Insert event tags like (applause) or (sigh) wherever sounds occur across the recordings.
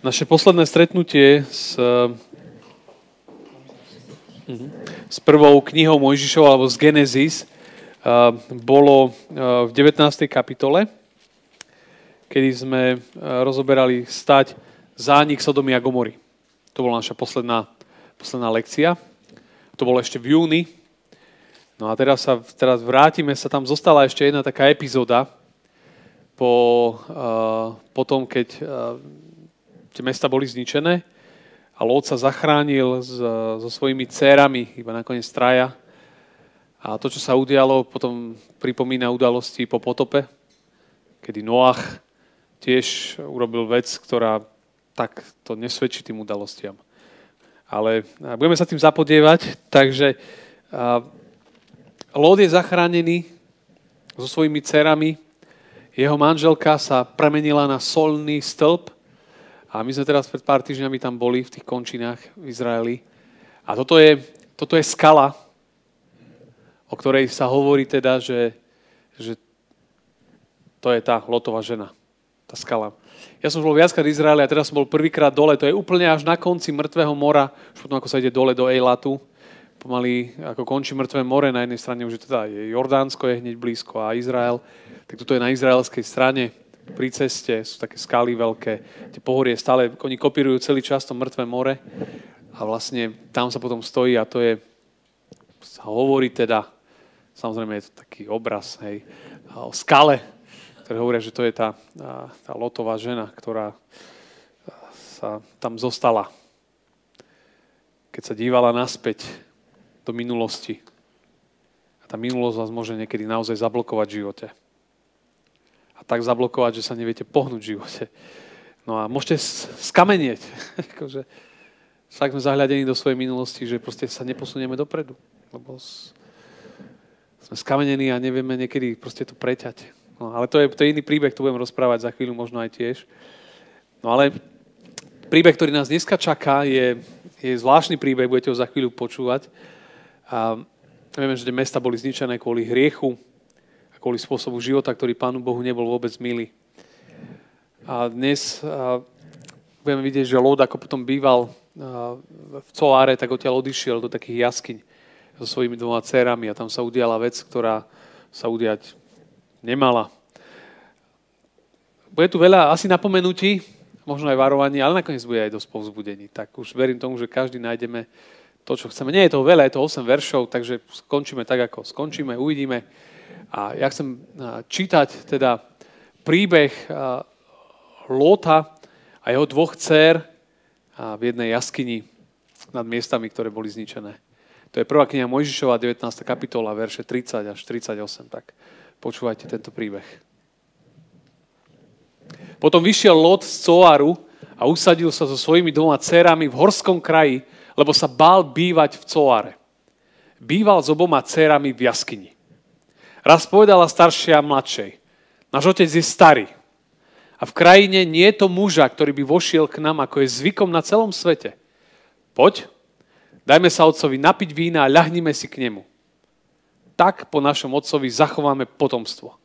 Naše posledné stretnutie s, s prvou knihou Mojžišov alebo z Genesis bolo v 19. kapitole, kedy sme rozoberali stať zánik Sodomy a Gomory. To bola naša posledná, posledná lekcia. To bolo ešte v júni. No a teraz, sa, teraz vrátime sa, tam zostala ešte jedna taká epizóda po, po tom, keď tie mesta boli zničené a Lód sa zachránil s, so svojimi dcerami, iba nakoniec traja. A to, čo sa udialo, potom pripomína udalosti po potope, kedy Noach tiež urobil vec, ktorá tak to nesvedčí tým udalostiam. Ale budeme sa tým zapodievať, takže Lód je zachránený so svojimi dcerami, jeho manželka sa premenila na solný stĺp, a my sme teraz pred pár týždňami tam boli v tých končinách v Izraeli. A toto je, toto je skala, o ktorej sa hovorí teda, že, že to je tá lotová žena. Tá skala. Ja som bol viackrát v Izraeli a teraz som bol prvýkrát dole. To je úplne až na konci mŕtvého mora. Už potom, ako sa ide dole do Ejlatu, pomaly ako končí mŕtve more. Na jednej strane už je teda Jordánsko je hneď blízko a Izrael. Tak toto je na izraelskej strane pri ceste, sú také skaly veľké, tie pohorie stále, oni kopírujú celý čas to mŕtve more a vlastne tam sa potom stojí a to je, sa hovorí teda, samozrejme je to taký obraz, hej, o skale, ktoré hovoria, že to je tá, tá lotová žena, ktorá sa tam zostala. Keď sa dívala naspäť do minulosti. A tá minulosť vás môže niekedy naozaj zablokovať v živote a tak zablokovať, že sa neviete pohnúť v živote. No a môžete skamenieť. (laughs) akože, však sme zahľadení do svojej minulosti, že proste sa neposunieme dopredu. Lebo sme skamenení a nevieme niekedy proste to preťať. No, ale to je, to je iný príbeh, to budem rozprávať za chvíľu možno aj tiež. No ale príbeh, ktorý nás dneska čaká, je, je zvláštny príbeh, budete ho za chvíľu počúvať. A vieme, že mesta boli zničené kvôli hriechu, kvôli spôsobu života, ktorý Pánu Bohu nebol vôbec milý. A dnes a, budeme vidieť, že Lód, ako potom býval a, v Coáre, tak odtiaľ odišiel do takých jaskyň so svojimi dvoma dcerami a tam sa udiala vec, ktorá sa udiať nemala. Bude tu veľa asi napomenutí, možno aj varovaní, ale nakoniec bude aj dosť povzbudení. Tak už verím tomu, že každý nájdeme to, čo chceme. Nie je toho veľa, je to 8 veršov, takže skončíme tak, ako skončíme, uvidíme. A ja chcem čítať teda príbeh Lóta a jeho dvoch dcer v jednej jaskyni nad miestami, ktoré boli zničené. To je prvá kniha Mojžišova, 19. kapitola, verše 30 až 38. Tak počúvajte tento príbeh. Potom vyšiel Lot z Coaru a usadil sa so svojimi dvoma dcerami v horskom kraji, lebo sa bál bývať v Coare. Býval s oboma dcerami v jaskyni. Raz povedala staršia mladšej, náš otec je starý a v krajine nie je to muža, ktorý by vošiel k nám, ako je zvykom na celom svete. Poď, dajme sa otcovi napiť vína a ľahnime si k nemu. Tak po našom otcovi zachováme potomstvo.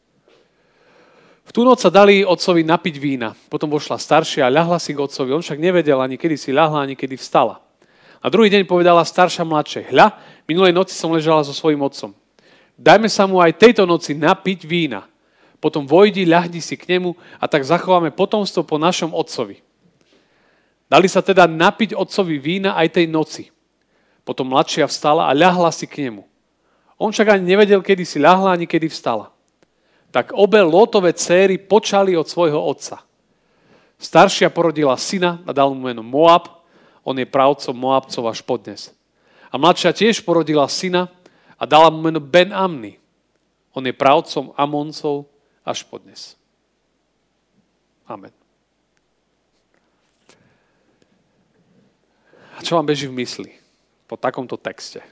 V tú noc sa dali otcovi napiť vína. Potom vošla staršia a ľahla si k otcovi. On však nevedel ani kedy si ľahla, ani kedy vstala. A druhý deň povedala staršia mladšej. Hľa, minulej noci som ležala so svojím otcom. Dajme sa mu aj tejto noci napiť vína. Potom vojdi, ľahni si k nemu a tak zachováme potomstvo po našom otcovi. Dali sa teda napiť otcovi vína aj tej noci. Potom mladšia vstala a ľahla si k nemu. On však ani nevedel, kedy si ľahla, ani kedy vstala. Tak obe Lótové céry počali od svojho otca. Staršia porodila syna a dal mu meno Moab, on je pravcom Moabcov až podnes. A mladšia tiež porodila syna a dala mu meno Ben Amny. On je pravcom Amoncov až podnes. Amen. A čo vám beží v mysli po takomto texte?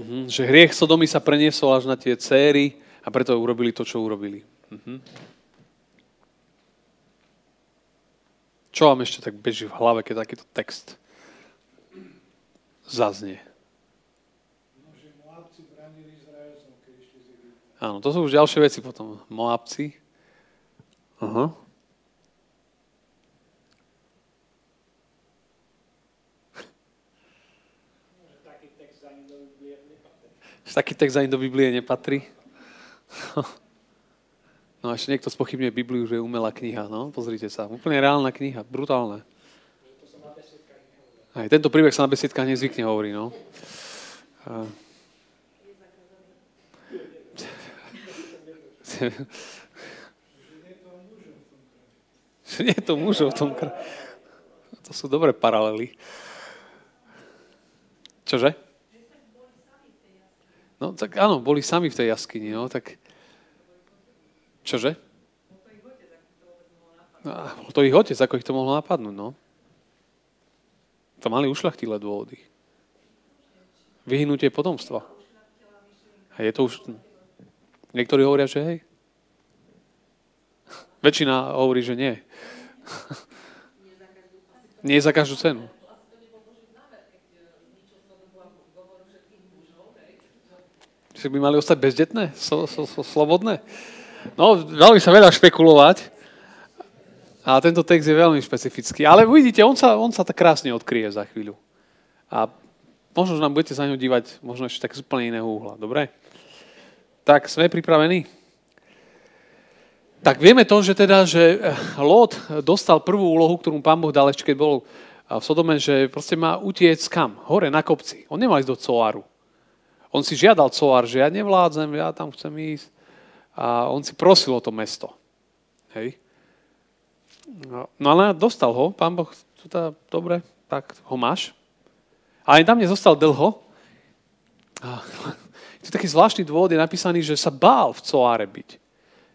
Mhm, že hriech Sodomy sa preniesol až na tie céry a preto urobili to, čo urobili. Mhm. Čo vám ešte tak beží v hlave, keď takýto text zaznie? Áno, to sú už ďalšie veci potom. Moabci. Aha. Uh-huh. Taký text ani do Biblie nepatrí. No a ešte niekto spochybňuje Bibliu, že je umelá kniha. No, pozrite sa. Úplne reálna kniha. Brutálne. Aj tento príbeh sa na besiedkách nezvykne hovorí. No. A... Nie je to mužov v tom kraji. To sú dobré paralely. Čože? No tak áno, boli sami v tej jaskyni, no tak... Čože? No, to ich otec, ako ich to mohlo napadnúť, no. To mali ušlachtilé dôvody. Vyhnutie potomstva. A je to už... Niektorí hovoria, že hej. (laughs) Väčšina hovorí, že nie. (laughs) nie za každú cenu. Že by mali ostať bezdetné? So, so, so, slobodné? No, dalo by sa veľa špekulovať. A tento text je veľmi špecifický. Ale uvidíte, on sa, on sa tak krásne odkryje za chvíľu. A možno, že nám budete sa ňu dívať možno ešte tak z úplne iného uhla. Dobre? Tak sme pripravení? Tak vieme to, že teda, že Lot dostal prvú úlohu, ktorú pán Boh dal ešte, keď bol v Sodome, že proste má utiec kam? Hore, na kopci. On nemal ísť do Coáru. On si žiadal Coár, že ja nevládzem, ja tam chcem ísť. A on si prosil o to mesto. Hej. No, no ale dostal ho, pán Boh, teda, dobre, tak ho máš. Aj tam nezostal dlho. A, (laughs) je taký zvláštny dôvod, je napísaný, že sa bál v Coáre byť.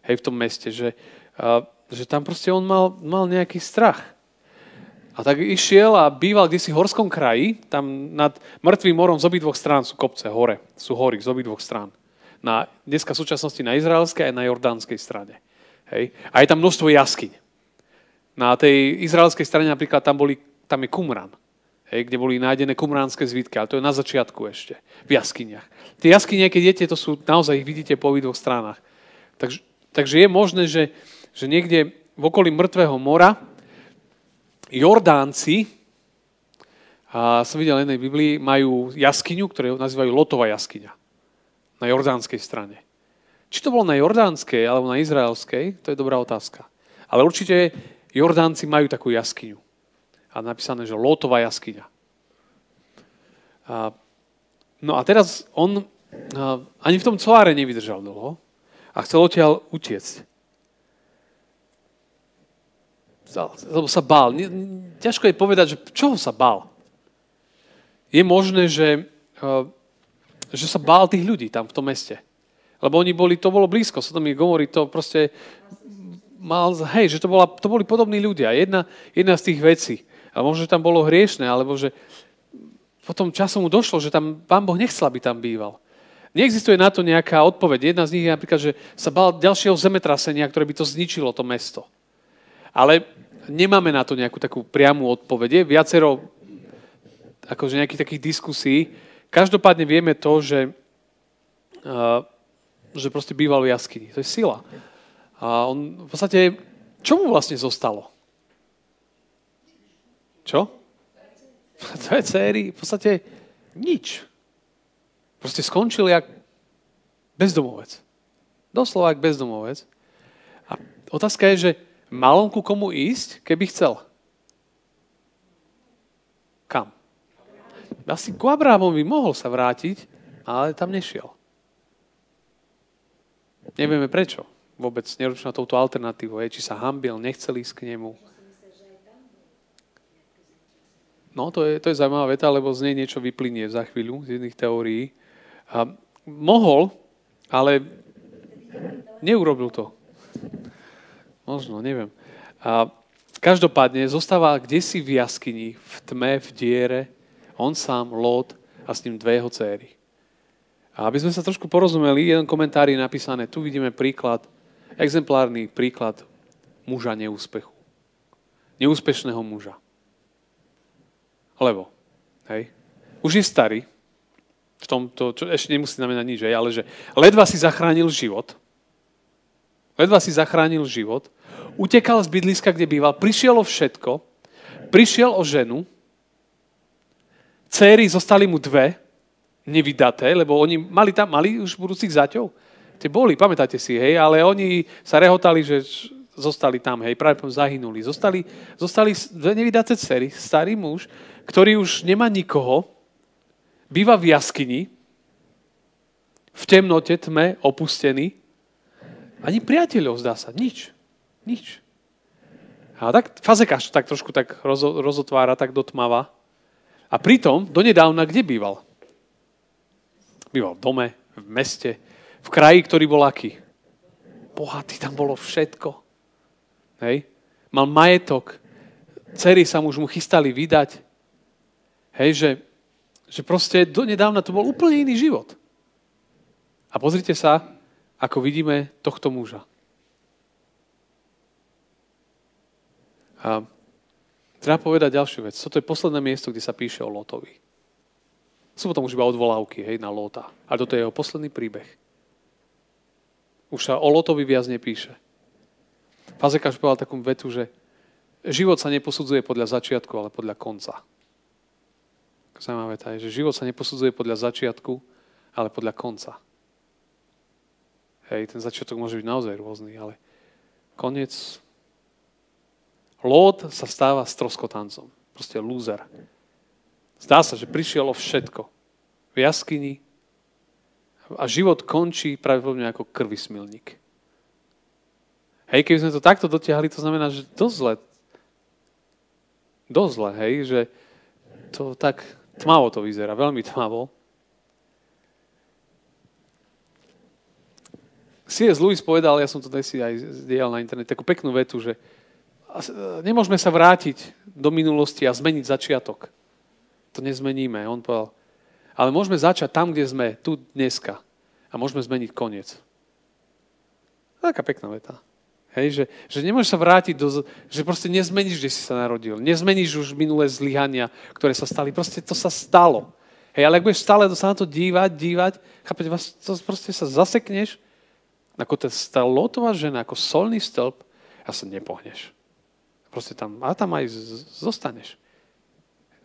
Hej, v tom meste, že, a, že tam proste on mal, mal nejaký strach. A tak išiel a býval kde si v horskom kraji, tam nad mŕtvým morom z obidvoch strán sú kopce, hore, sú hory z obidvoch strán. Na, dneska v súčasnosti na izraelskej a na jordánskej strane. Hej. A je tam množstvo jaskyň. Na tej izraelskej strane napríklad tam, boli, tam je Kumran, hej, kde boli nájdené kumránske zvítky, ale to je na začiatku ešte, v jaskyniach. Tie jaskyne, keď idete, to sú, naozaj ich vidíte po obidvoch stranách. Takže, takže je možné, že, že niekde v okolí mŕtvého mora Jordánci, a som videl v jednej Biblii, majú jaskyňu, ktorú nazývajú Lotová jaskyňa. Na jordánskej strane. Či to bolo na jordánskej alebo na izraelskej, to je dobrá otázka. Ale určite Jordánci majú takú jaskyňu. A napísané, že Lotová jaskyňa. A, no a teraz on a, ani v tom coáre nevydržal dlho a chcel odtiaľ utiecť lebo sa bál. Ťažko je povedať, že čoho sa bál. Je možné, že, že sa bál tých ľudí tam v tom meste. Lebo oni boli, to bolo blízko, sa mi govorí, to proste mal, hej, že to, bola, to boli podobní ľudia. Jedna, jedna z tých vecí. A možno, že tam bolo hriešne, alebo že potom časom mu došlo, že tam pán Boh nechcel, aby tam býval. Neexistuje na to nejaká odpoveď. Jedna z nich je napríklad, že sa bál ďalšieho zemetrasenia, ktoré by to zničilo, to mesto. Ale nemáme na to nejakú takú priamu odpovede. Viacero akože nejakých takých diskusí. Každopádne vieme to, že, uh, že proste býval v jaskyni. To je sila. A on v podstate, čo mu vlastne zostalo? Čo? (laughs) Dve céry, v podstate nič. Proste skončil jak bezdomovec. Doslova jak bezdomovec. A otázka je, že Mal on ku komu ísť, keby chcel? Kam? Asi ku Abrahamovi mohol sa vrátiť, ale tam nešiel. Nevieme prečo. Vôbec nerozmýšľa touto alternatívou. Je, či sa hambil, nechcel ísť k nemu. No, to je, to je zaujímavá veta, lebo z nej niečo vyplynie za chvíľu z jedných teórií. A mohol, ale neurobil to. Možno, neviem. A každopádne zostáva kde si v jaskyni, v tme, v diere, on sám, Lot a s ním dve jeho céry. A aby sme sa trošku porozumeli, jeden komentár je napísané, tu vidíme príklad, exemplárny príklad muža neúspechu. Neúspešného muža. Lebo, hej, už je starý, v tomto, čo ešte nemusí znamenať nič, ale že ledva si zachránil život, ledva si zachránil život, utekal z bydliska, kde býval, prišiel o všetko, prišiel o ženu, céry zostali mu dve, nevydaté, lebo oni mali tam, mali už budúcich zaťov. Tie boli, pamätáte si, hej, ale oni sa rehotali, že zostali tam, hej, práve zahynuli. Zostali, zostali dve nevydaté cery, starý muž, ktorý už nemá nikoho, býva v jaskyni, v temnote, tme, opustený. Ani priateľov, zdá sa, nič. Nič. A tak Fazekáš tak trošku tak rozo, rozotvára, tak dotmáva. A pritom, donedávna, kde býval? Býval v dome, v meste, v kraji, ktorý bol aký? Bohatý, tam bolo všetko. Hej? Mal majetok, cery sa už mu chystali vydať. Hej, že že proste donedávna to bol úplne iný život. A pozrite sa, ako vidíme tohto muža. A treba povedať ďalšiu vec. Toto je posledné miesto, kde sa píše o Lotovi. Sú potom už iba odvolávky hej, na Lota. A toto je jeho posledný príbeh. Už sa o Lotovi viac nepíše. Fazekáš povedal takú vetu, že život sa neposudzuje podľa začiatku, ale podľa konca. Zaujímavé tá je, že život sa neposudzuje podľa začiatku, ale podľa konca. Hej, ten začiatok môže byť naozaj rôzny, ale koniec... Lód sa stáva stroskotancom. Proste lúzer. Zdá sa, že prišiel všetko. V jaskyni a život končí pravdepodobne ako krvismilník. Hej, keby sme to takto dotiahli, to znamená, že dosť zle. Dosť zle, hej, že to tak Tmavo to vyzerá, veľmi tmavo. C.S. Lewis povedal, ja som to dnes aj zdieľal na internete, takú peknú vetu, že nemôžeme sa vrátiť do minulosti a zmeniť začiatok. To nezmeníme. On povedal, ale môžeme začať tam, kde sme, tu dneska. A môžeme zmeniť koniec. Taká pekná veta. Hej, že, že nemôžeš sa vrátiť do... Že proste nezmeníš, kde si sa narodil. Nezmeníš už minulé zlyhania, ktoré sa stali. Proste to sa stalo. Hej, ale ak budeš stále sa na to dívať, dívať, chápete, vás, to proste sa zasekneš, ako tá lotová žena, ako solný stĺp a sa nepohneš. Proste tam, a tam aj zostaneš.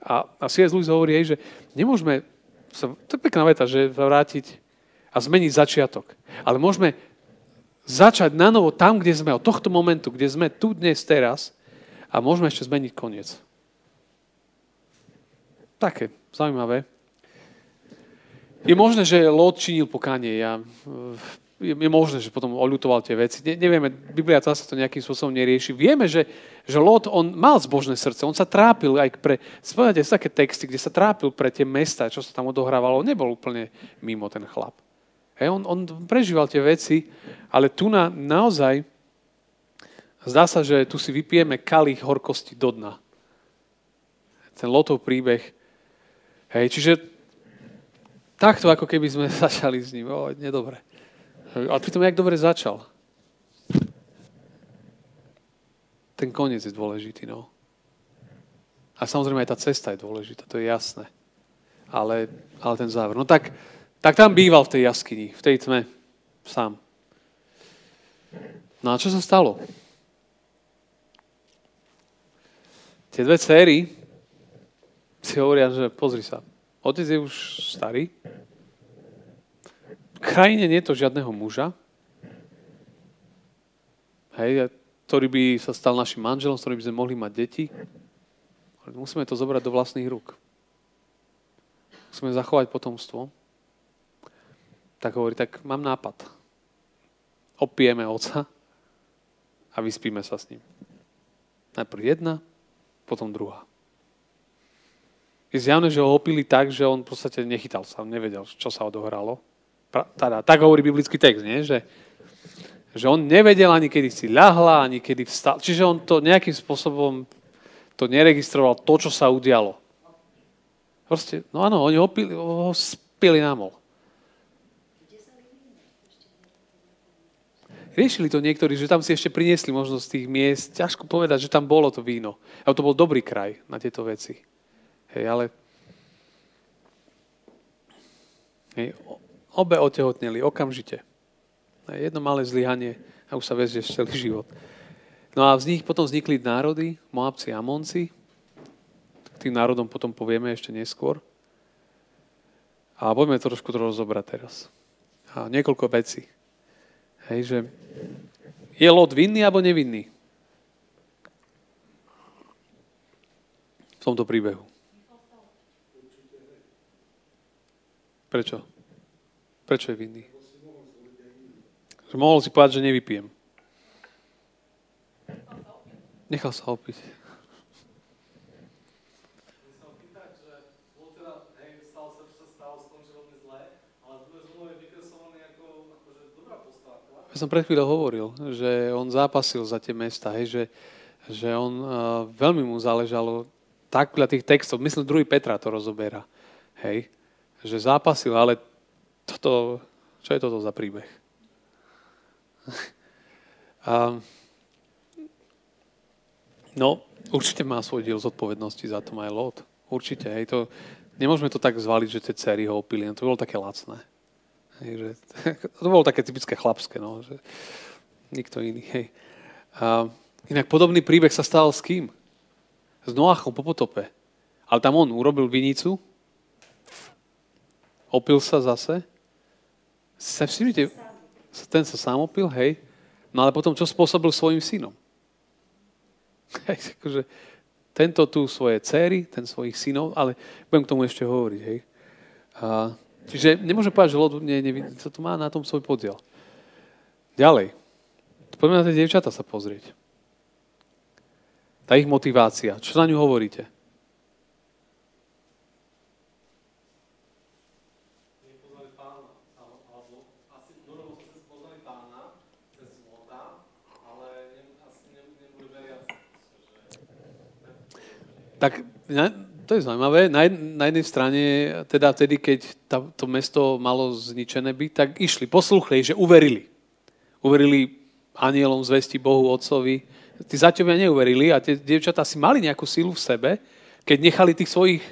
A, a C.S. Lewis hovorí aj, že nemôžeme sa, to je pekná veta, že vrátiť a zmeniť začiatok. Ale môžeme začať na novo tam, kde sme, od tohto momentu, kde sme tu dnes, teraz a môžeme ešte zmeniť koniec. Také, zaujímavé. Je možné, že Lot činil pokánie. Ja, je, je možné, že potom oľutoval tie veci. Ne, nevieme, Biblia zase to nejakým spôsobom nerieši. Vieme, že, že Lot, on mal zbožné srdce. On sa trápil aj pre... Spomínate také texty, kde sa trápil pre tie mesta, čo sa tam odohrávalo. Nebol úplne mimo ten chlap. Hej, on, on prežíval tie veci, ale tu na, naozaj zdá sa, že tu si vypijeme kalich horkosti do dna. Ten Lotov príbeh. Hej, čiže takto, ako keby sme (laughs) začali s ním. O, nedobre. Ale pritom, jak dobre začal. Ten koniec je dôležitý, no. A samozrejme aj tá cesta je dôležitá, to je jasné. Ale, ale ten záver. No tak, tak tam býval v tej jaskyni, v tej tme, sám. No a čo sa stalo? Tie dve céry si hovoria, že pozri sa, otec je už starý, krajine nie je to žiadneho muža, hej, ktorý by sa stal našim manželom, s ktorým by sme mohli mať deti. Musíme to zobrať do vlastných rúk. Musíme zachovať potomstvo tak hovorí, tak mám nápad. Opijeme oca a vyspíme sa s ním. Najprv jedna, potom druhá. Je zjavné, že ho opili tak, že on v podstate nechytal sa, nevedel, čo sa odohralo. Teda, tak hovorí biblický text, nie? Že, že on nevedel ani kedy si ľahla, ani kedy vstal. Čiže on to nejakým spôsobom to neregistroval, to, čo sa udialo. Proste, no áno, oni ho, opili, ho spili na mol. Riešili to niektorí, že tam si ešte priniesli možno z tých miest. Ťažko povedať, že tam bolo to víno. Ale to bol dobrý kraj na tieto veci. Hej, ale Hej. Obe otehotneli okamžite. Jedno malé zlyhanie a už sa vezieš celý život. No a z nich potom vznikli národy, Moabci a Amonci. Tým národom potom povieme ešte neskôr. A poďme trošku to rozobrať teraz. A niekoľko vecí. Hej, že je Lot vinný alebo nevinný? V tomto príbehu. Prečo? Prečo je vinný? Že mohol si povedať, že nevypijem. Nechal sa opiť. Ja som pred chvíľou hovoril, že on zápasil za tie mesta, hej, že, že on uh, veľmi mu záležalo tak veľa tých textov, myslím, druhý Petra to rozoberá, hej, že zápasil, ale toto, čo je toto za príbeh? (laughs) A, no, určite má svoj diel zodpovednosti za to aj Lot. Určite, hej, to, nemôžeme to tak zvaliť, že tie cery ho opili, to bolo také lacné. Hej, že, (laughs) to bolo také typické chlapské, no, že nikto iný. Hej. A, inak podobný príbeh sa stal s kým? S Noachom po potope. Ale tam on urobil vinicu, opil sa zase. Sa všimnite, ten sa sám opil, hej, No ale potom, čo spôsobil svojim synom? (laughs) Hej, akože, tento tu svoje céry, ten svojich synov, ale budem k tomu ešte hovoriť. Hej. A, čiže nemôžem povedať, že Lot nie, nie, to má na tom svoj podiel. Ďalej. Poďme na tie dievčata sa pozrieť. Tá ich motivácia. Čo na ňu hovoríte? Tak to je zaujímavé. Na, na jednej strane, teda vtedy, keď tá, to mesto malo zničené byť, tak išli, posluchli, že uverili. Uverili anielom zvesti Bohu, Otcovi. Tí zaťovia neuverili a tie dievčatá si mali nejakú silu v sebe, keď nechali tých svojich,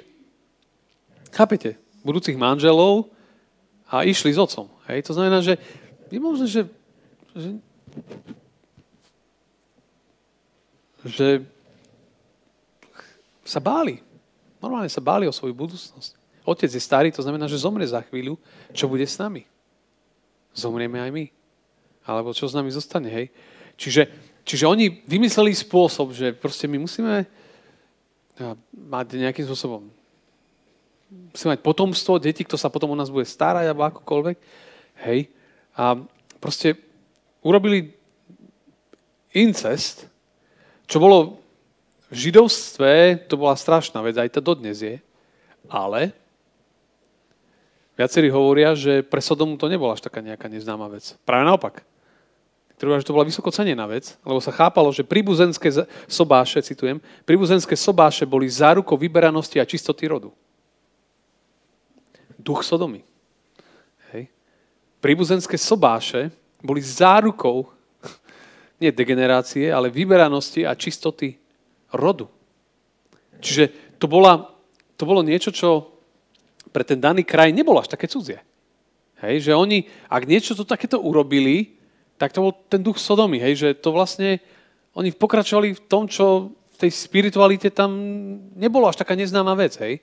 chápete, budúcich manželov a išli s otcom. Hej? To znamená, že je možné, že, že, že sa báli. Normálne sa báli o svoju budúcnosť. Otec je starý, to znamená, že zomrie za chvíľu. Čo bude s nami? Zomrieme aj my. Alebo čo s nami zostane, hej? Čiže, čiže oni vymysleli spôsob, že proste my musíme mať nejakým spôsobom musíme mať potomstvo, deti, kto sa potom o nás bude starať, alebo akokoľvek. Hej. A proste urobili incest, čo bolo v židovstve to bola strašná vec, aj to dodnes je. Ale viacerí hovoria, že pre Sodomu to nebola až taká nejaká neznáma vec. Práve naopak. Trvá, že to bola vysoko cenená vec, lebo sa chápalo, že príbuzenské sobáše, citujem, príbuzenské sobáše boli zárukou vyberanosti a čistoty rodu. Duch Sodomy. Hej. Príbuzenské sobáše boli zárukou (laughs) nie degenerácie, ale vyberanosti a čistoty rodu. Čiže to, bola, to bolo niečo, čo pre ten daný kraj nebolo až také cudzie. Hej, že oni, ak niečo to takéto urobili, tak to bol ten duch Sodomy, hej, že to vlastne, oni pokračovali v tom, čo v tej spiritualite tam nebolo až taká neznáma vec, hej.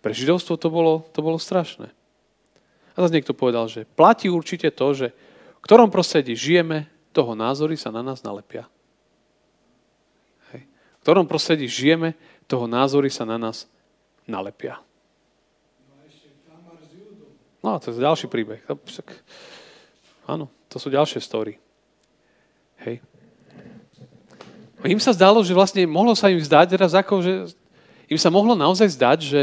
Pre židovstvo to bolo, to bolo strašné. A zase niekto povedal, že platí určite to, že v ktorom prostredí žijeme, toho názory sa na nás nalepia ktorom prostredí žijeme, toho názory sa na nás nalepia. No, to je ďalší príbeh. Áno, to sú ďalšie story. Hej. Im sa zdalo, že vlastne mohlo sa im zdať teraz ako, že im sa mohlo naozaj zdať, že,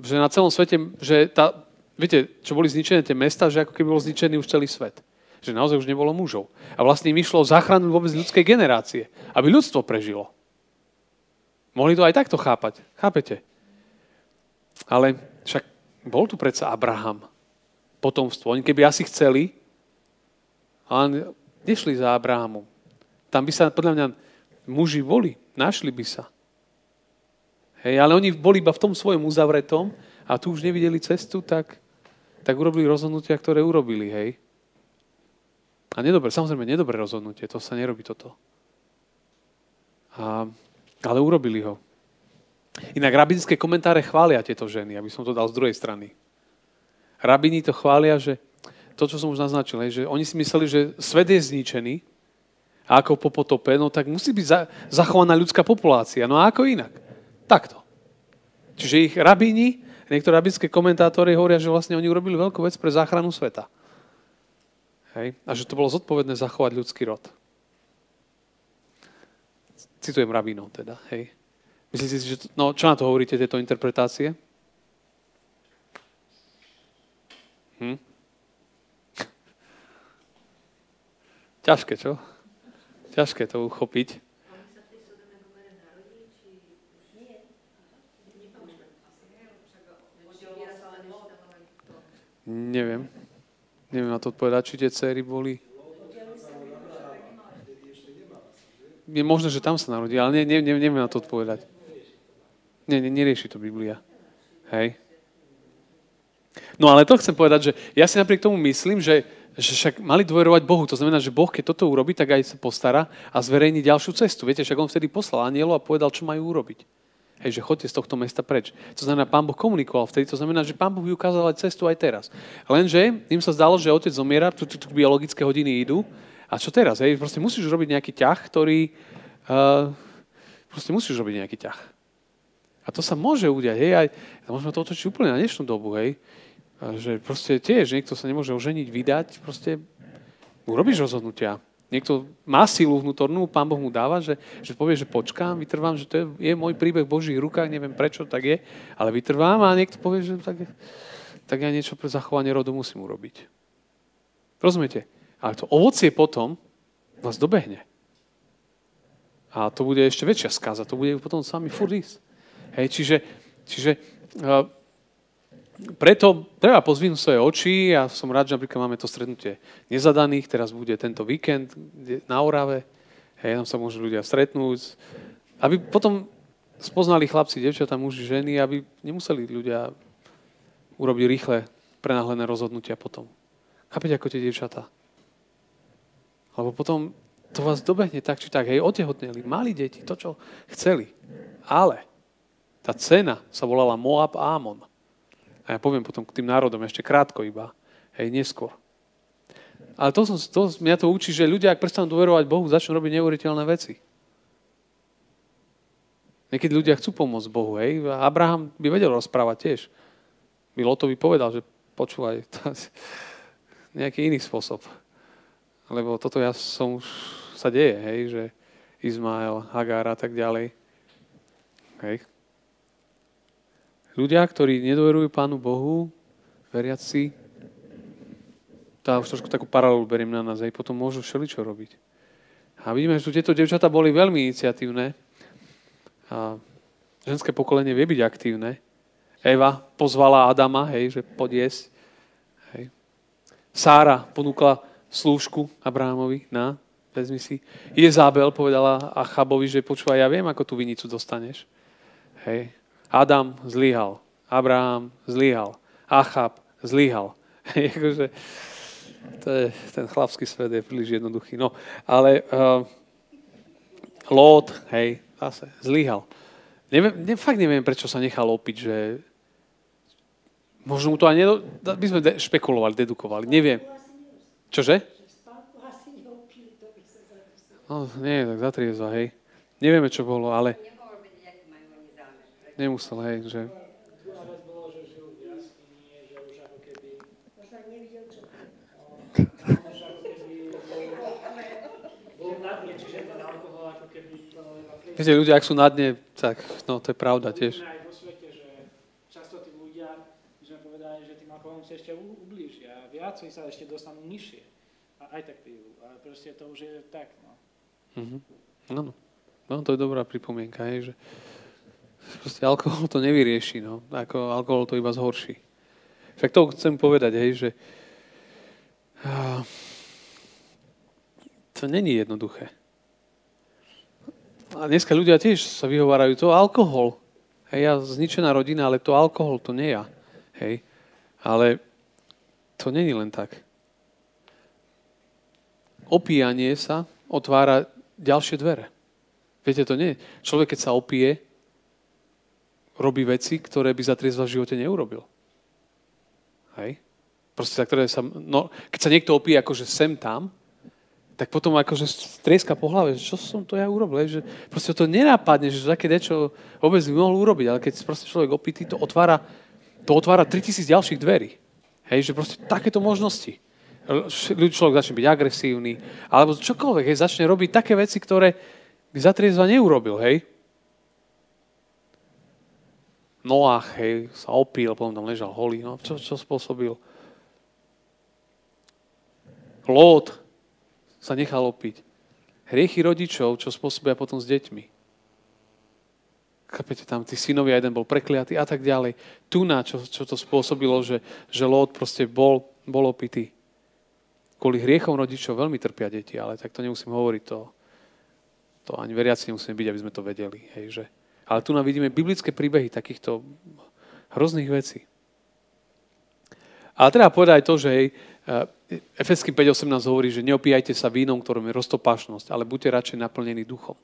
že na celom svete, že tá, viete, čo boli zničené tie mesta, že ako keby bol zničený už celý svet. Že naozaj už nebolo mužov. A vlastne im išlo o záchranu vôbec ľudskej generácie, aby ľudstvo prežilo. Mohli to aj takto chápať. Chápete? Ale však bol tu predsa Abraham, potomstvo. Oni keby asi chceli, ale nešli za Abrahamom. Tam by sa, podľa mňa, muži boli, našli by sa. Hej, ale oni boli iba v tom svojom uzavretom a tu už nevideli cestu, tak tak urobili rozhodnutia, ktoré urobili, hej. A nedobre, samozrejme, nedobré rozhodnutie, to sa nerobí toto. A, ale urobili ho. Inak rabinské komentáre chvália tieto ženy, aby som to dal z druhej strany. Rabini to chvália, že to, čo som už naznačil, že oni si mysleli, že svet je zničený a ako po potope, no tak musí byť za, zachovaná ľudská populácia. No a ako inak? Takto. Čiže ich rabíni, niektoré rabinské komentátory hovoria, že vlastne oni urobili veľkú vec pre záchranu sveta. Hej? A že to bolo zodpovedné zachovať ľudský rod. Citujem rabínov teda. Hej? Myslíte si, že... To, no, čo na to hovoríte, tieto interpretácie? Hm? (laughs) Ťažké, čo? Ťažké to uchopiť. Neviem. Neviem na to odpovedať, či tie céry boli... Je možné, že tam sa narodí, ale ne, ne, ne, neviem na to odpovedať. Ne, ne, nerieši to Biblia. Hej. No ale to chcem povedať, že ja si napriek tomu myslím, že, že však mali dôverovať Bohu. To znamená, že Boh, keď toto urobí, tak aj sa postará a zverejní ďalšiu cestu. Viete, však on vtedy poslal anielu a povedal, čo majú urobiť. Hej, že chodte z tohto mesta preč. To znamená, pán Boh komunikoval vtedy, to znamená, že pán Boh ukázal aj cestu aj teraz. Lenže im sa zdalo, že otec zomiera, tu, tu, tu biologické hodiny idú. A čo teraz? Hej? Proste musíš robiť nejaký ťah, ktorý... Uh, proste musíš robiť nejaký ťah. A to sa môže udiať. Hej? Aj, môžeme to otočiť úplne na dnešnú dobu. Hej? A že proste tiež niekto sa nemôže oženiť, vydať. Proste urobíš rozhodnutia niekto má silu vnútornú, Pán Boh mu dáva, že, že povie, že počkám, vytrvám, že to je, je môj príbeh v Božích rukách, neviem prečo tak je, ale vytrvám a niekto povie, že tak, tak ja niečo pre zachovanie rodu musím urobiť. Rozumiete? Ale to ovocie potom vás dobehne. A to bude ešte väčšia skaza, to bude potom s vami furt. Hej, čiže, čiže uh, preto treba pozvinúť svoje oči a som rád, že napríklad máme to stretnutie nezadaných, teraz bude tento víkend na Orave, hej, tam sa môžu ľudia stretnúť, aby potom spoznali chlapci, devčatá, muži, ženy, aby nemuseli ľudia urobiť rýchle, prenáhlené rozhodnutia potom. Chápete, ako tie devčatá? Lebo potom to vás dobehne tak, či tak. Hej, otehotneli, mali deti, to, čo chceli. Ale tá cena sa volala Moab Amon. A ja poviem potom k tým národom ešte krátko iba. Hej, neskôr. Ale to, to, mňa to učí, že ľudia, ak prestanú dôverovať Bohu, začnú robiť neuveriteľné veci. Niekedy ľudia chcú pomôcť Bohu. Hej? Abraham by vedel rozprávať tiež. By povedal, že počúvaj, (laughs) to nejaký iný spôsob. Lebo toto ja som už sa deje, hej, že Izmael, Hagar a tak ďalej. Hej. Ľudia, ktorí nedoverujú Pánu Bohu, veriaci, tá už trošku takú paralelu beriem na nás, aj potom môžu všeličo robiť. A vidíme, že tu tieto devčatá boli veľmi iniciatívne. A ženské pokolenie vie byť aktívne. Eva pozvala Adama, hej, že podiesť. Hej. Sára ponúkla slúžku Abrahamovi na, vezmi si. Jezábel povedala Achabovi, že počúvaj, ja viem, ako tú vinicu dostaneš. Hej. Adam zlyhal, Abraham zlyhal, Achab zlyhal. (laughs) Akože, to je, ten chlapský svet je príliš jednoduchý. No, ale uh, Lot, hej, zase zlyhal. Neviem, ne, fakt neviem, prečo sa nechal opiť, že možno mu to ani... Nedo... My sme de- špekulovali, dedukovali, neviem. Čože? No, nie, tak zatriezva, hej. Nevieme, čo bolo, ale... Nemusel, hej, že... Viete, ľudia, ak sú na dne, tak no, to je pravda tiež. Aj vo svete, že často tí ľudia, že povedali, že tým alkoholom sa ešte viacej sa ešte dostanú nižšie. A aj tak pijú. A proste to už je tak, no. Mm-hmm. No, no, to je dobrá pripomienka, hej, že Proste alkohol to nevyrieši, no. Ako alkohol to iba zhorší. Však to chcem povedať, hej, že to není jednoduché. A dneska ľudia tiež sa vyhovárajú, to alkohol. Hej, ja zničená rodina, ale to alkohol, to nie ja. Hej. Ale to není len tak. Opíjanie sa otvára ďalšie dvere. Viete, to nie. Človek, keď sa opije, robí veci, ktoré by za triezva v živote neurobil. Hej? Proste, ktoré sa, no, keď sa niekto opije akože sem tam, tak potom akože trieska po hlave, že čo som to ja urobil, že proste to nenápadne, že také niečo vôbec by mohol urobiť, ale keď proste človek opitý, to otvára, to otvára 3000 ďalších dverí. Hej, že proste takéto možnosti. Človek začne byť agresívny, alebo čokoľvek, hej, začne robiť také veci, ktoré by za triezva neurobil, hej. Noach, hej, sa opil, potom tam ležal holý, no čo, čo spôsobil? Lód, sa nechal opiť. Hriechy rodičov, čo spôsobia potom s deťmi. Kapete tam, tí synovia, jeden bol prekliatý a tak ďalej. Tu na, čo, čo to spôsobilo, že, že Lót proste bol, bol opitý. Kvôli hriechom rodičov veľmi trpia deti, ale tak to nemusím hovoriť, to, to ani veriaci nemusíme byť, aby sme to vedeli. Hej, že? Ale tu nám vidíme biblické príbehy takýchto hrozných vecí. Ale treba povedať aj to, že hej, Efeským 5.18 hovorí, že neopíjajte sa vínom, ktorom je roztopášnosť, ale buďte radšej naplnení duchom.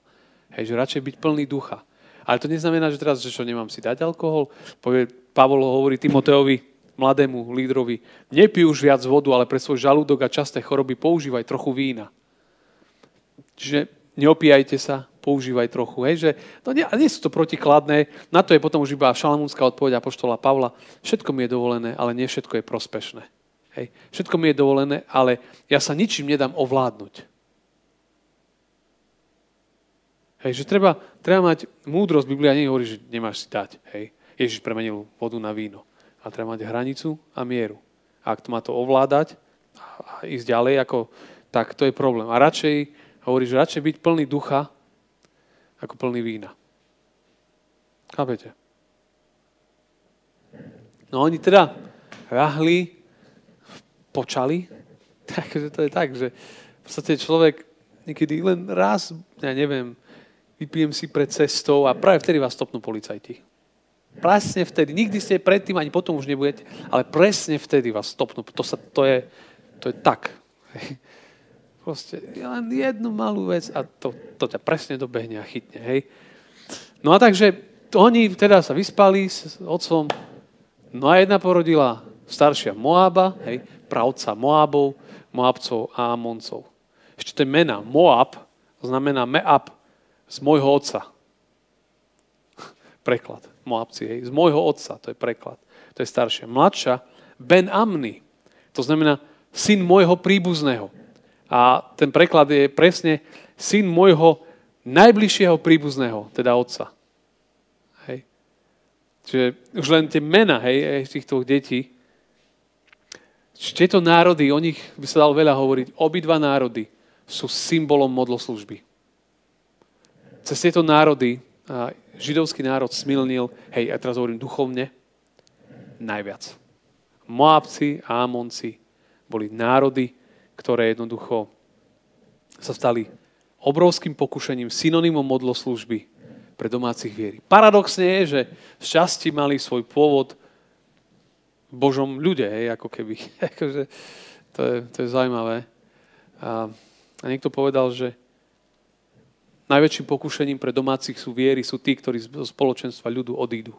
Hej, že radšej byť plný ducha. Ale to neznamená, že teraz, že čo, nemám si dať alkohol. Povie, Pavol hovorí Timoteovi, mladému lídrovi, nepij už viac vodu, ale pre svoj žalúdok a časté choroby používaj trochu vína. Čiže neopíjajte sa, používaj trochu. Hej, že, no nie, nie sú to protikladné, na to je potom už iba šalamúnska odpoveď apoštola Pavla. Všetko mi je dovolené, ale nie všetko je prospešné. Hej. Všetko mi je dovolené, ale ja sa ničím nedám ovládnuť. Hej, že treba, treba mať múdrosť. Biblia nehovorí, že nemáš si dať. Hej. Ježiš premenil vodu na víno. A treba mať hranicu a mieru. A ak to má to ovládať a ísť ďalej, ako, tak to je problém. A radšej, hovorí, že radšej byť plný ducha, ako plný vína. Chápete? No oni teda rahli počali. (laughs) Takže to je tak, že v podstate človek niekedy len raz, ja neviem, vypijem si pred cestou a práve vtedy vás stopnú policajti. Presne vtedy. Nikdy ste predtým ani potom už nebudete, ale presne vtedy vás stopnú. To, sa, to, je, to je tak. (laughs) Proste len jednu malú vec a to, to ťa presne dobehne a chytne. Hej. No a takže oni teda sa vyspali s otcom, no a jedna porodila staršia Moába, hej, pravca Moábov, Moabcov a Amoncov. Ešte to je mena. Moab znamená Meab z môjho otca. preklad. Moabci, hej. Z môjho otca, to je preklad. To je staršia. Mladšia, Ben Amny. To znamená syn môjho príbuzného. A ten preklad je presne syn môjho najbližšieho príbuzného, teda otca. Hej. Čiže už len tie mena hej, týchto detí tieto národy, o nich by sa dalo veľa hovoriť, obidva národy sú symbolom modloslužby. Cez tieto národy židovský národ smilnil, hej, a teraz hovorím duchovne, najviac. Moabci a Amonci boli národy, ktoré jednoducho sa stali obrovským pokušením, synonymom modloslužby pre domácich viery. Paradoxne je, že v časti mali svoj pôvod Božom ľude, hej, ako keby. (laughs) akože, to, je, to je zaujímavé. A, a niekto povedal, že najväčším pokušením pre domácich sú viery, sú tí, ktorí z spoločenstva ľudu odídu.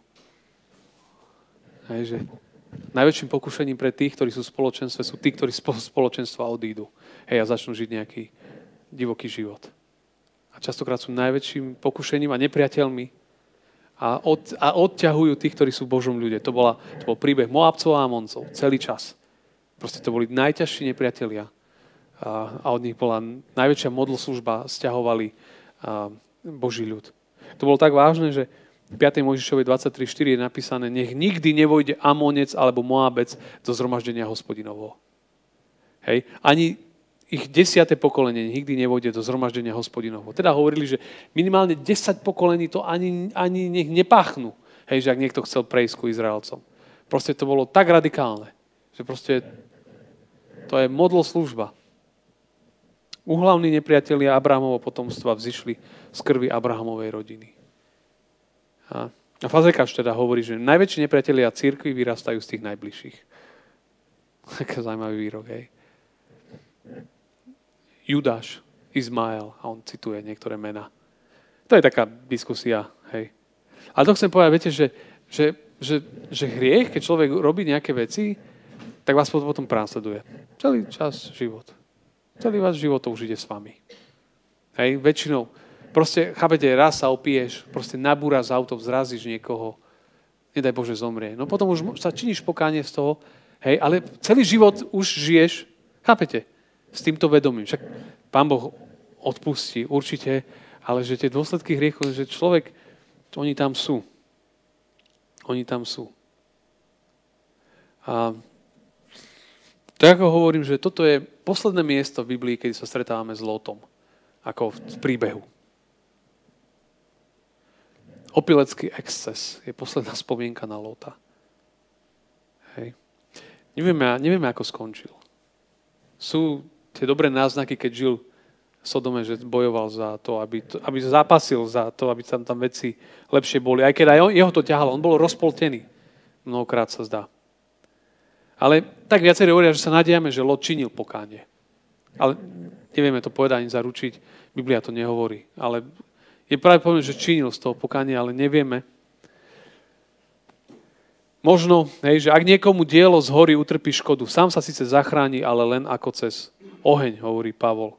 Hej, že najväčším pokušením pre tých, ktorí sú v spoločenstve, sú tí, ktorí z spoločenstva odídu. Hej, a začnú žiť nejaký divoký život. A častokrát sú najväčším pokušením a nepriateľmi a, od, a odťahujú tých, ktorí sú v Božom ľude. To, bola, to bol príbeh Moabcov a Amoncov celý čas. Proste to boli najťažší nepriatelia. A, a od nich bola najväčšia modloslužba, stiahovali Boží ľud. To bolo tak vážne, že v 5. Mojžišovej 23.4 je napísané, nech nikdy nevojde Amonec alebo Moabec do zhromaždenia hospodinovho. Hej. Ani ich desiate pokolenie nikdy nevojde do zhromaždenia hospodinovho. Teda hovorili, že minimálne 10 pokolení to ani, ani nech nepáchnú. Hej, že ak niekto chcel prejsť ku Izraelcom. Proste to bolo tak radikálne, že proste to je modlo služba. Uhlavní nepriatelia Abrahamovho potomstva vzýšli z krvi Abrahamovej rodiny. A, a Fazekáš teda hovorí, že najväčší nepriatelia církvy vyrastajú z tých najbližších. (laughs) Taký zaujímavý výrok, hej. Judáš, Izmael, a on cituje niektoré mená. To je taká diskusia, hej. Ale to chcem povedať, viete, že, že, že, že hriech, keď človek robí nejaké veci, tak vás potom prásleduje. Celý čas život. Celý váš život to už ide s vami. Hej, väčšinou. Proste, chápete, raz sa opiješ, proste nabúraš auto, vzrazíš niekoho, nedaj Bože zomrie. No potom už sa činíš pokánie z toho, hej, ale celý život už žiješ, chápete, s týmto vedomím. Však Pán Boh odpustí určite, ale že tie dôsledky hriechu, že človek, oni tam sú. Oni tam sú. A tak ako hovorím, že toto je posledné miesto v Biblii, kedy sa stretávame s Lotom. Ako v príbehu. Opilecký exces je posledná spomienka na Lota. Hej. Nevieme, nevieme, ako skončil. Sú tie dobré náznaky, keď žil Sodome, že bojoval za to, aby, to, aby zápasil za to, aby tam, tam veci lepšie boli. Aj keď aj on, jeho to ťahalo, on bol rozpoltený. Mnohokrát sa zdá. Ale tak viacerí hovoria, že sa nadiame, že Lot činil pokánie. Ale nevieme to povedať ani zaručiť. Biblia to nehovorí. Ale je práve povedané, že činil z toho pokánie, ale nevieme. Možno, hej, že ak niekomu dielo z hory utrpí škodu, sám sa síce zachráni, ale len ako cez oheň, hovorí Pavol.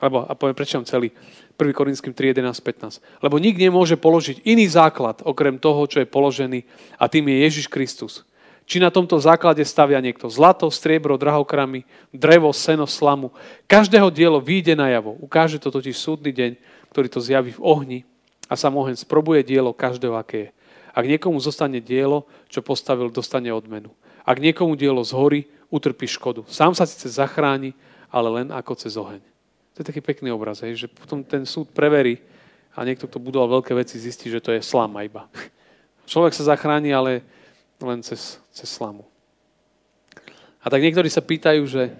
Lebo, a poviem, prečo celý. 1. Korinským 3, 11, 15. Lebo nik nemôže položiť iný základ, okrem toho, čo je položený, a tým je Ježiš Kristus. Či na tomto základe stavia niekto zlato, striebro, drahokramy, drevo, seno, slamu. Každého dielo vyjde na javo. Ukáže to totiž súdny deň, ktorý to zjaví v ohni a sam oheň sprobuje dielo každého, aké je. Ak niekomu zostane dielo, čo postavil, dostane odmenu. Ak niekomu dielo zhorí, utrpí škodu. Sám sa síce zachráni, ale len ako cez oheň. To je taký pekný obraz, hej, že potom ten súd preverí a niekto, kto budoval veľké veci, zistí, že to je slama iba. (laughs) Človek sa zachráni, ale len cez, cez slamu. A tak niektorí sa pýtajú, že,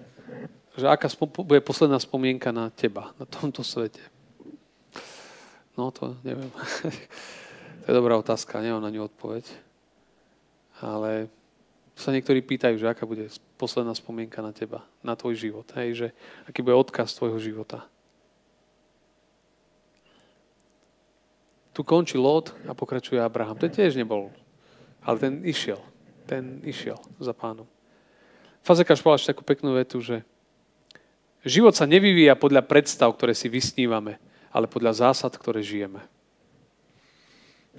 že aká bude posledná spomienka na teba, na tomto svete. No to neviem. (laughs) to je dobrá otázka, nemám na ňu odpoveď. Ale sa niektorí pýtajú, že aká bude posledná spomienka na teba, na tvoj život. Hej, že aký bude odkaz tvojho života. Tu končí Lot a pokračuje Abraham. Ten tiež nebol ale ten išiel. Ten išiel za pánom. Fazekáš povedal takú peknú vetu, že život sa nevyvíja podľa predstav, ktoré si vysnívame, ale podľa zásad, ktoré žijeme.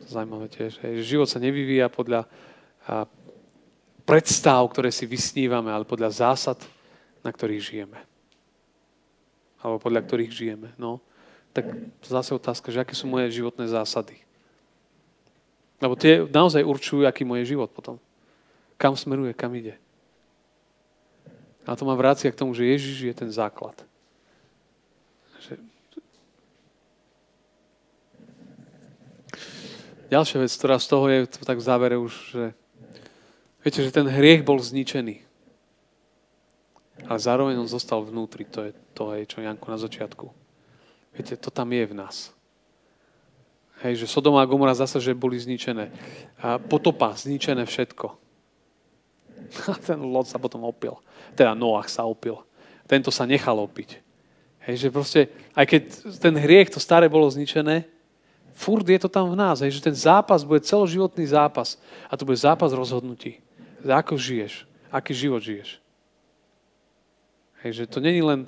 Zajímavé tiež. Že život sa nevyvíja podľa predstav, ktoré si vysnívame, ale podľa zásad, na ktorých žijeme. Alebo podľa ktorých žijeme. No, tak zase otázka, že aké sú moje životné zásady. Lebo tie naozaj určujú, aký môj život potom. Kam smeruje, kam ide. A to má vrácia k tomu, že Ježiš je ten základ. Že... Ďalšia vec, ktorá z toho je to tak v závere už, že viete, že ten hriech bol zničený. Ale zároveň on zostal vnútri. To je to, čo Janko na začiatku. Viete, to tam je v nás. Hej, že Sodoma a Gomora zase, že boli zničené. A potopa, zničené všetko. (laughs) A ten Lot sa potom opil. Teda Noach sa opil. Tento sa nechal opiť. Hej, že proste, aj keď ten hriech, to staré bolo zničené, furt je to tam v nás. Hej, že ten zápas bude celoživotný zápas. A to bude zápas rozhodnutí. Ako žiješ. Aký život žiješ. Hej, že to není len,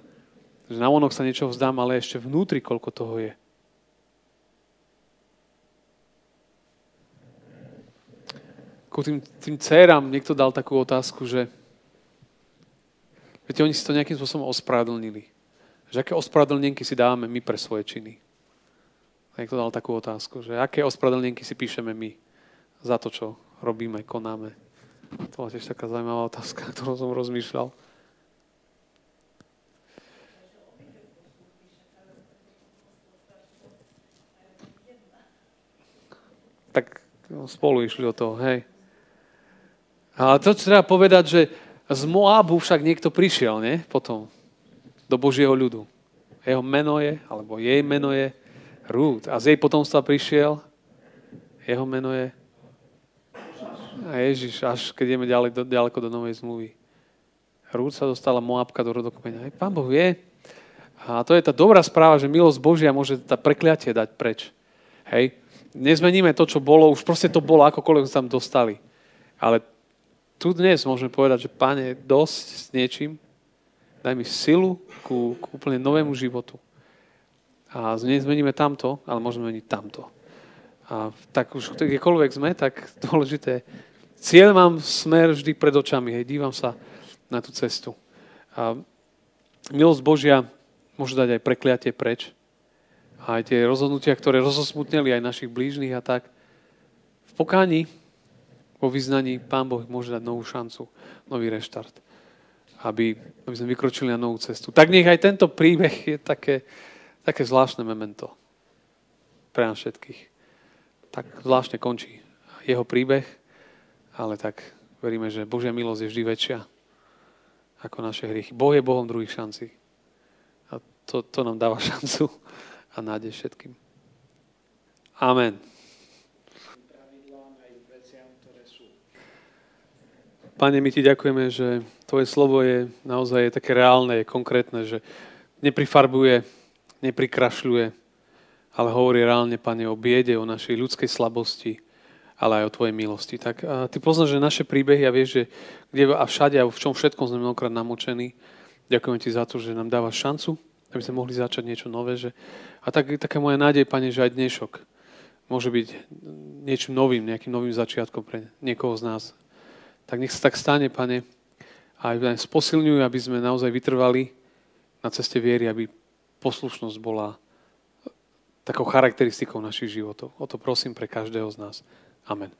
že na vonok sa niečo vzdám, ale ešte vnútri, koľko toho je. Ku tým, tým dcerám niekto dal takú otázku, že viete, oni si to nejakým spôsobom ospravedlnili. Že aké ospravedlnenky si dávame my pre svoje činy. A niekto dal takú otázku, že aké ospravedlnenky si píšeme my za to, čo robíme, konáme. To je tiež taká zaujímavá otázka, (laughs) ktorú som rozmýšľal. Tak spolu išli o toho, hej. Ale to treba povedať, že z Moabu však niekto prišiel, nie? Potom do Božieho ľudu. Jeho meno je, alebo jej meno je Rúd. A z jej potomstva prišiel, jeho meno je a Ježiš, až keď ideme ďalej, do, ďaleko do Novej zmluvy. Rúd sa dostala Moabka do rodokmeňa. Hej, pán Boh vie. A to je tá dobrá správa, že milosť Božia môže tá prekliatie dať preč. Hej. Nezmeníme to, čo bolo, už proste to bolo, akokoľvek sa tam dostali. Ale tu dnes môžeme povedať, že páne, dosť s niečím, daj mi silu ku, ku úplne novému životu. A nezmeníme tamto, ale môžeme meniť tamto. A tak už kdekoľvek sme, tak dôležité Cieľ mám smer vždy pred očami, hej, dívam sa na tú cestu. A milosť Božia môže dať aj prekliatie preč. A aj tie rozhodnutia, ktoré rozosmutneli aj našich blížnych a tak. V pokáni, vo vyznaní, Pán Boh môže dať novú šancu, nový reštart. Aby, aby sme vykročili na novú cestu. Tak nech aj tento príbeh je také, také zvláštne memento pre nás všetkých. Tak zvláštne končí jeho príbeh ale tak veríme, že Božia milosť je vždy väčšia ako naše hriechy. Boh je Bohom druhých šancí. A to, to nám dáva (laughs) šancu a nádej všetkým. Amen. Pane, my ti ďakujeme, že tvoje slovo je naozaj také reálne, je konkrétne, že neprifarbuje, neprikrašľuje, ale hovorí reálne, Pane, o biede, o našej ľudskej slabosti, ale aj o Tvojej milosti. Tak a Ty poznáš, že naše príbehy a vieš, že kde a všade a v čom všetkom sme mnohokrát namočení. Ďakujem Ti za to, že nám dávaš šancu, aby sme mohli začať niečo nové. Že... A tak, taká moja nádej, Pane, že aj dnešok môže byť niečím novým, nejakým novým začiatkom pre niekoho z nás. Tak nech sa tak stane, Pane, a aj nás posilňujú, aby sme naozaj vytrvali na ceste viery, aby poslušnosť bola takou charakteristikou našich životov. O to prosím pre každého z nás. Amen.